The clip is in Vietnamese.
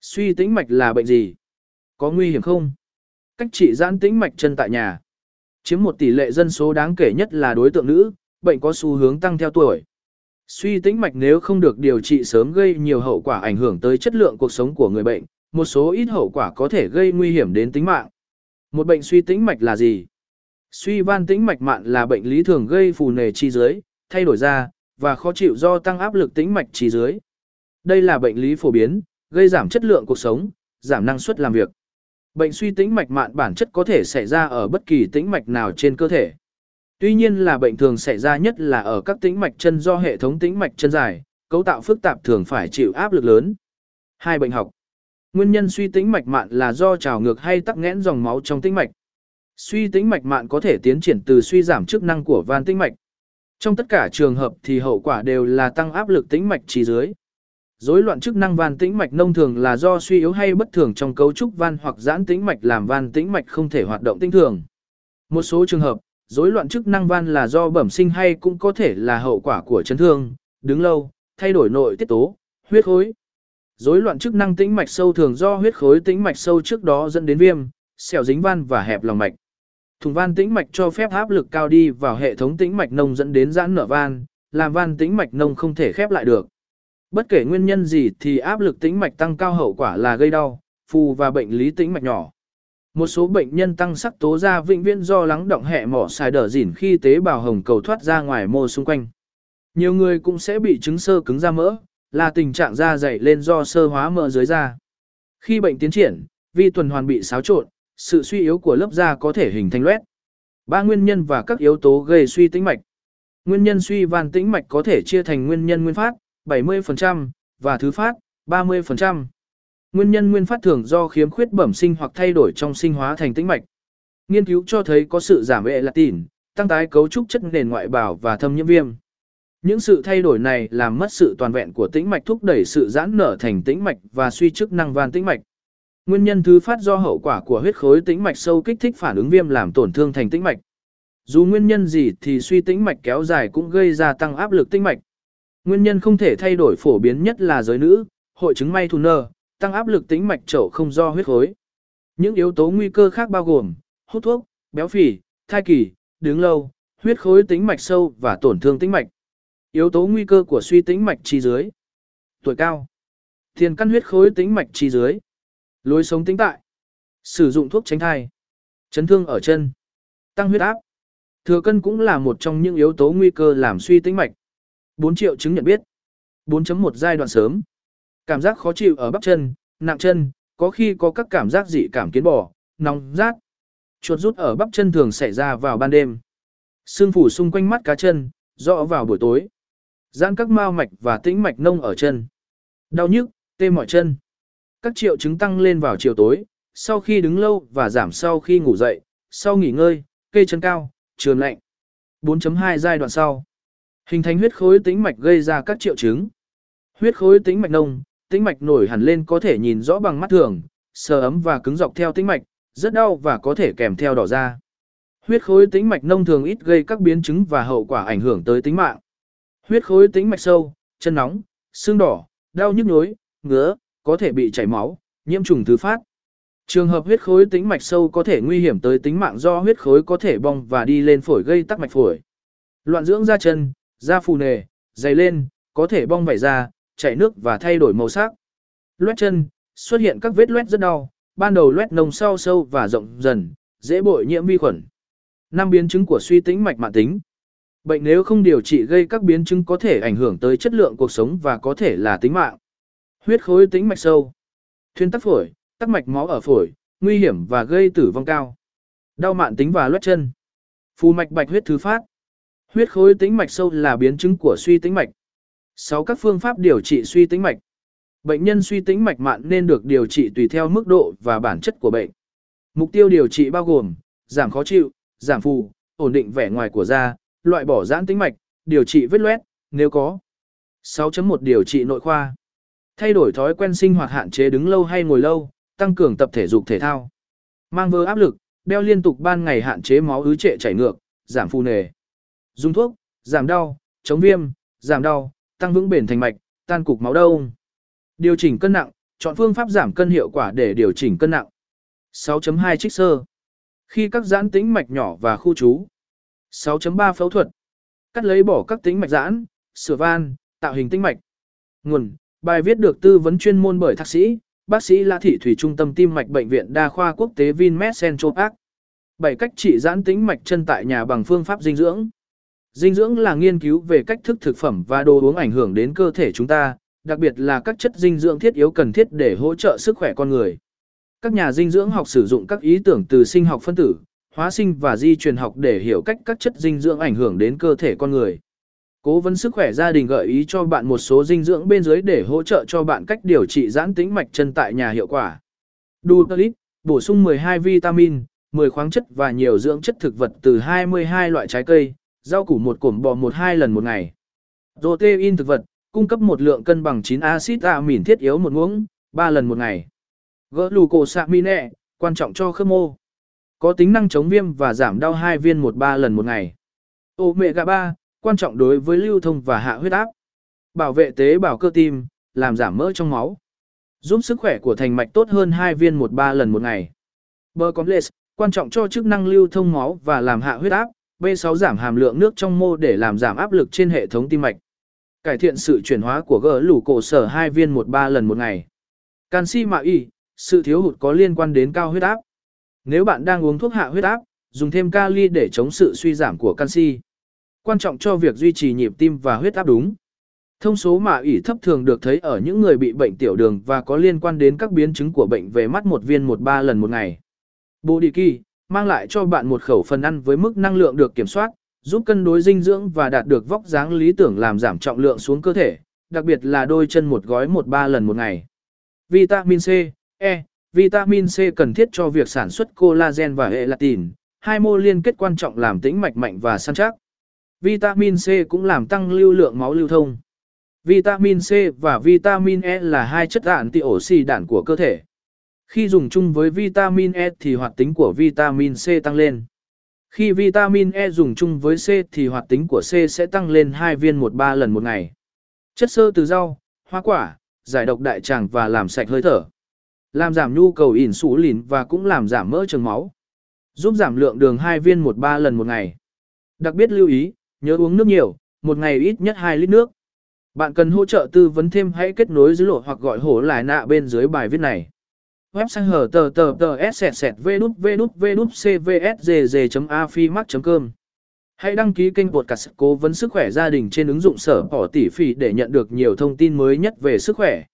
Suy tĩnh mạch là bệnh gì? Có nguy hiểm không? Cách trị giãn tĩnh mạch chân tại nhà. Chiếm một tỷ lệ dân số đáng kể nhất là đối tượng nữ, bệnh có xu hướng tăng theo tuổi. Suy tĩnh mạch nếu không được điều trị sớm gây nhiều hậu quả ảnh hưởng tới chất lượng cuộc sống của người bệnh, một số ít hậu quả có thể gây nguy hiểm đến tính mạng. Một bệnh suy tĩnh mạch là gì? Suy van tĩnh mạch mạn là bệnh lý thường gây phù nề chi dưới, thay đổi da, và khó chịu do tăng áp lực tĩnh mạch chi dưới. Đây là bệnh lý phổ biến, gây giảm chất lượng cuộc sống, giảm năng suất làm việc. Bệnh suy tĩnh mạch mạn bản chất có thể xảy ra ở bất kỳ tĩnh mạch nào trên cơ thể. Tuy nhiên là bệnh thường xảy ra nhất là ở các tĩnh mạch chân do hệ thống tĩnh mạch chân dài, cấu tạo phức tạp thường phải chịu áp lực lớn. Hai bệnh học. Nguyên nhân suy tĩnh mạch mạn là do trào ngược hay tắc nghẽn dòng máu trong tĩnh mạch. Suy tĩnh mạch mạn có thể tiến triển từ suy giảm chức năng của van tĩnh mạch. Trong tất cả trường hợp thì hậu quả đều là tăng áp lực tĩnh mạch chỉ dưới. Rối loạn chức năng van tĩnh mạch nông thường là do suy yếu hay bất thường trong cấu trúc van hoặc giãn tĩnh mạch làm van tĩnh mạch không thể hoạt động tinh thường. Một số trường hợp, rối loạn chức năng van là do bẩm sinh hay cũng có thể là hậu quả của chấn thương, đứng lâu, thay đổi nội tiết tố, huyết khối. Rối loạn chức năng tĩnh mạch sâu thường do huyết khối tĩnh mạch sâu trước đó dẫn đến viêm, sẹo dính van và hẹp lòng mạch. Thùng van tĩnh mạch cho phép áp lực cao đi vào hệ thống tĩnh mạch nông dẫn đến giãn nở van, làm van tĩnh mạch nông không thể khép lại được. Bất kể nguyên nhân gì thì áp lực tĩnh mạch tăng cao hậu quả là gây đau, phù và bệnh lý tĩnh mạch nhỏ. Một số bệnh nhân tăng sắc tố ra vĩnh viễn do lắng động hệ mỏ xài đở dỉn khi tế bào hồng cầu thoát ra ngoài mô xung quanh. Nhiều người cũng sẽ bị chứng sơ cứng da mỡ, là tình trạng da dày lên do sơ hóa mỡ dưới da. Khi bệnh tiến triển, vi tuần hoàn bị xáo trộn, sự suy yếu của lớp da có thể hình thành loét. Ba nguyên nhân và các yếu tố gây suy tĩnh mạch. Nguyên nhân suy van tĩnh mạch có thể chia thành nguyên nhân nguyên phát, 70%, và thứ phát, 30%. Nguyên nhân nguyên phát thường do khiếm khuyết bẩm sinh hoặc thay đổi trong sinh hóa thành tĩnh mạch. Nghiên cứu cho thấy có sự giảm hệ latin, tăng tái cấu trúc chất nền ngoại bào và thâm nhiễm viêm. Những sự thay đổi này làm mất sự toàn vẹn của tĩnh mạch thúc đẩy sự giãn nở thành tĩnh mạch và suy chức năng van tĩnh mạch. Nguyên nhân thứ phát do hậu quả của huyết khối tĩnh mạch sâu kích thích phản ứng viêm làm tổn thương thành tĩnh mạch. Dù nguyên nhân gì thì suy tĩnh mạch kéo dài cũng gây ra tăng áp lực tĩnh mạch. Nguyên nhân không thể thay đổi phổ biến nhất là giới nữ, hội chứng may thù nơ, tăng áp lực tĩnh mạch chậu không do huyết khối. Những yếu tố nguy cơ khác bao gồm hút thuốc, béo phì, thai kỳ, đứng lâu, huyết khối tĩnh mạch sâu và tổn thương tĩnh mạch. Yếu tố nguy cơ của suy tĩnh mạch chi dưới. Tuổi cao. Tiền căn huyết khối tĩnh mạch chi dưới. Lối sống tĩnh tại. Sử dụng thuốc tránh thai. Chấn thương ở chân. Tăng huyết áp. Thừa cân cũng là một trong những yếu tố nguy cơ làm suy tĩnh mạch. 4 triệu chứng nhận biết. 4.1 giai đoạn sớm. Cảm giác khó chịu ở bắp chân, nặng chân, có khi có các cảm giác dị cảm kiến bò, nóng, rát. Chuột rút ở bắp chân thường xảy ra vào ban đêm. Sương phủ xung quanh mắt cá chân, rõ vào buổi tối. Giãn các mao mạch và tĩnh mạch nông ở chân. Đau nhức, tê mỏi chân. Các triệu chứng tăng lên vào chiều tối, sau khi đứng lâu và giảm sau khi ngủ dậy, sau nghỉ ngơi, cây chân cao, trường lạnh. 4.2 giai đoạn sau. Hình thành huyết khối tĩnh mạch gây ra các triệu chứng. Huyết khối tĩnh mạch nông, tĩnh mạch nổi hẳn lên có thể nhìn rõ bằng mắt thường, sờ ấm và cứng dọc theo tĩnh mạch, rất đau và có thể kèm theo đỏ da. Huyết khối tĩnh mạch nông thường ít gây các biến chứng và hậu quả ảnh hưởng tới tính mạng. Huyết khối tĩnh mạch sâu, chân nóng, xương đỏ, đau nhức nhối, ngứa, có thể bị chảy máu, nhiễm trùng thứ phát. Trường hợp huyết khối tĩnh mạch sâu có thể nguy hiểm tới tính mạng do huyết khối có thể bong và đi lên phổi gây tắc mạch phổi. Loạn dưỡng da chân, da phù nề, dày lên, có thể bong vảy ra, chảy nước và thay đổi màu sắc. Loét chân, xuất hiện các vết loét rất đau, ban đầu loét nồng sau sâu và rộng dần, dễ bội nhiễm vi khuẩn. Năm biến chứng của suy tĩnh mạch mạng tính. Bệnh nếu không điều trị gây các biến chứng có thể ảnh hưởng tới chất lượng cuộc sống và có thể là tính mạng. Huyết khối tĩnh mạch sâu, thuyên tắc phổi, tắc mạch máu ở phổi, nguy hiểm và gây tử vong cao. Đau mạn tính và loét chân. Phù mạch bạch huyết thứ phát. Huyết khối tĩnh mạch sâu là biến chứng của suy tĩnh mạch. 6 các phương pháp điều trị suy tĩnh mạch. Bệnh nhân suy tĩnh mạch mạn nên được điều trị tùy theo mức độ và bản chất của bệnh. Mục tiêu điều trị bao gồm giảm khó chịu, giảm phù, ổn định vẻ ngoài của da, loại bỏ giãn tĩnh mạch, điều trị vết loét nếu có. 6.1 điều trị nội khoa. Thay đổi thói quen sinh hoạt hạn chế đứng lâu hay ngồi lâu, tăng cường tập thể dục thể thao. Mang vơ áp lực, đeo liên tục ban ngày hạn chế máu ứ trệ chảy ngược, giảm phù nề. Dùng thuốc, giảm đau, chống viêm, giảm đau, tăng vững bền thành mạch, tan cục máu đông. Điều chỉnh cân nặng, chọn phương pháp giảm cân hiệu quả để điều chỉnh cân nặng. 6.2 trích sơ. Khi các giãn tĩnh mạch nhỏ và khu trú. 6.3 phẫu thuật. Cắt lấy bỏ các tĩnh mạch giãn, sửa van, tạo hình tĩnh mạch. Nguồn: Bài viết được tư vấn chuyên môn bởi thạc sĩ, bác sĩ La Thị Thủy Trung tâm Tim mạch Bệnh viện Đa khoa Quốc tế Vinmed Central Park. 7 cách trị giãn tĩnh mạch chân tại nhà bằng phương pháp dinh dưỡng. Dinh dưỡng là nghiên cứu về cách thức thực phẩm và đồ uống ảnh hưởng đến cơ thể chúng ta, đặc biệt là các chất dinh dưỡng thiết yếu cần thiết để hỗ trợ sức khỏe con người. Các nhà dinh dưỡng học sử dụng các ý tưởng từ sinh học phân tử, hóa sinh và di truyền học để hiểu cách các chất dinh dưỡng ảnh hưởng đến cơ thể con người. Cố vấn sức khỏe gia đình gợi ý cho bạn một số dinh dưỡng bên dưới để hỗ trợ cho bạn cách điều trị giãn tĩnh mạch chân tại nhà hiệu quả. Dutalit, bổ sung 12 vitamin, 10 khoáng chất và nhiều dưỡng chất thực vật từ 22 loại trái cây, rau củ một cổm bò một hai lần một ngày. Protein thực vật, cung cấp một lượng cân bằng 9 axit amin thiết yếu một muỗng, 3 lần một ngày. Glucosamine, quan trọng cho khớp mô. Có tính năng chống viêm và giảm đau hai viên một ba lần một ngày. Omega 3, quan trọng đối với lưu thông và hạ huyết áp. Bảo vệ tế bào cơ tim, làm giảm mỡ trong máu. Giúp sức khỏe của thành mạch tốt hơn hai viên một ba lần một ngày. Bercomplex, quan trọng cho chức năng lưu thông máu và làm hạ huyết áp. B6 giảm hàm lượng nước trong mô để làm giảm áp lực trên hệ thống tim mạch. Cải thiện sự chuyển hóa của gỡ lũ cổ sở hai viên một ba lần một ngày. Canxi mạ y, sự thiếu hụt có liên quan đến cao huyết áp. Nếu bạn đang uống thuốc hạ huyết áp, dùng thêm kali để chống sự suy giảm của canxi. Quan trọng cho việc duy trì nhịp tim và huyết áp đúng. Thông số mạ ỉ thấp thường được thấy ở những người bị bệnh tiểu đường và có liên quan đến các biến chứng của bệnh về mắt một viên một ba lần một ngày. Bụi đi kỳ mang lại cho bạn một khẩu phần ăn với mức năng lượng được kiểm soát, giúp cân đối dinh dưỡng và đạt được vóc dáng lý tưởng làm giảm trọng lượng xuống cơ thể, đặc biệt là đôi chân một gói một ba lần một ngày. Vitamin C, E, vitamin C cần thiết cho việc sản xuất collagen và elastin, hai mô liên kết quan trọng làm tĩnh mạch mạnh và săn chắc. Vitamin C cũng làm tăng lưu lượng máu lưu thông. Vitamin C và vitamin E là hai chất antioxidant của cơ thể. Khi dùng chung với vitamin E thì hoạt tính của vitamin C tăng lên. Khi vitamin E dùng chung với C thì hoạt tính của C sẽ tăng lên 2 viên một ba lần một ngày. Chất xơ từ rau, hoa quả, giải độc đại tràng và làm sạch hơi thở. Làm giảm nhu cầu insulin và cũng làm giảm mỡ trường máu. Giúp giảm lượng đường 2 viên một ba lần một ngày. Đặc biệt lưu ý, nhớ uống nước nhiều, một ngày ít nhất 2 lít nước. Bạn cần hỗ trợ tư vấn thêm hãy kết nối dưới lộ hoặc gọi hổ lại nạ bên dưới bài viết này. Website hở tờ tờ tờ s sẹt sẹt v đút v đút v đút cvsgg.afimax.com Hãy đăng ký kênh podcast cố vấn sức khỏe gia đình trên ứng dụng sở bỏ tỷ phỉ để nhận được nhiều thông tin mới nhất về sức khỏe.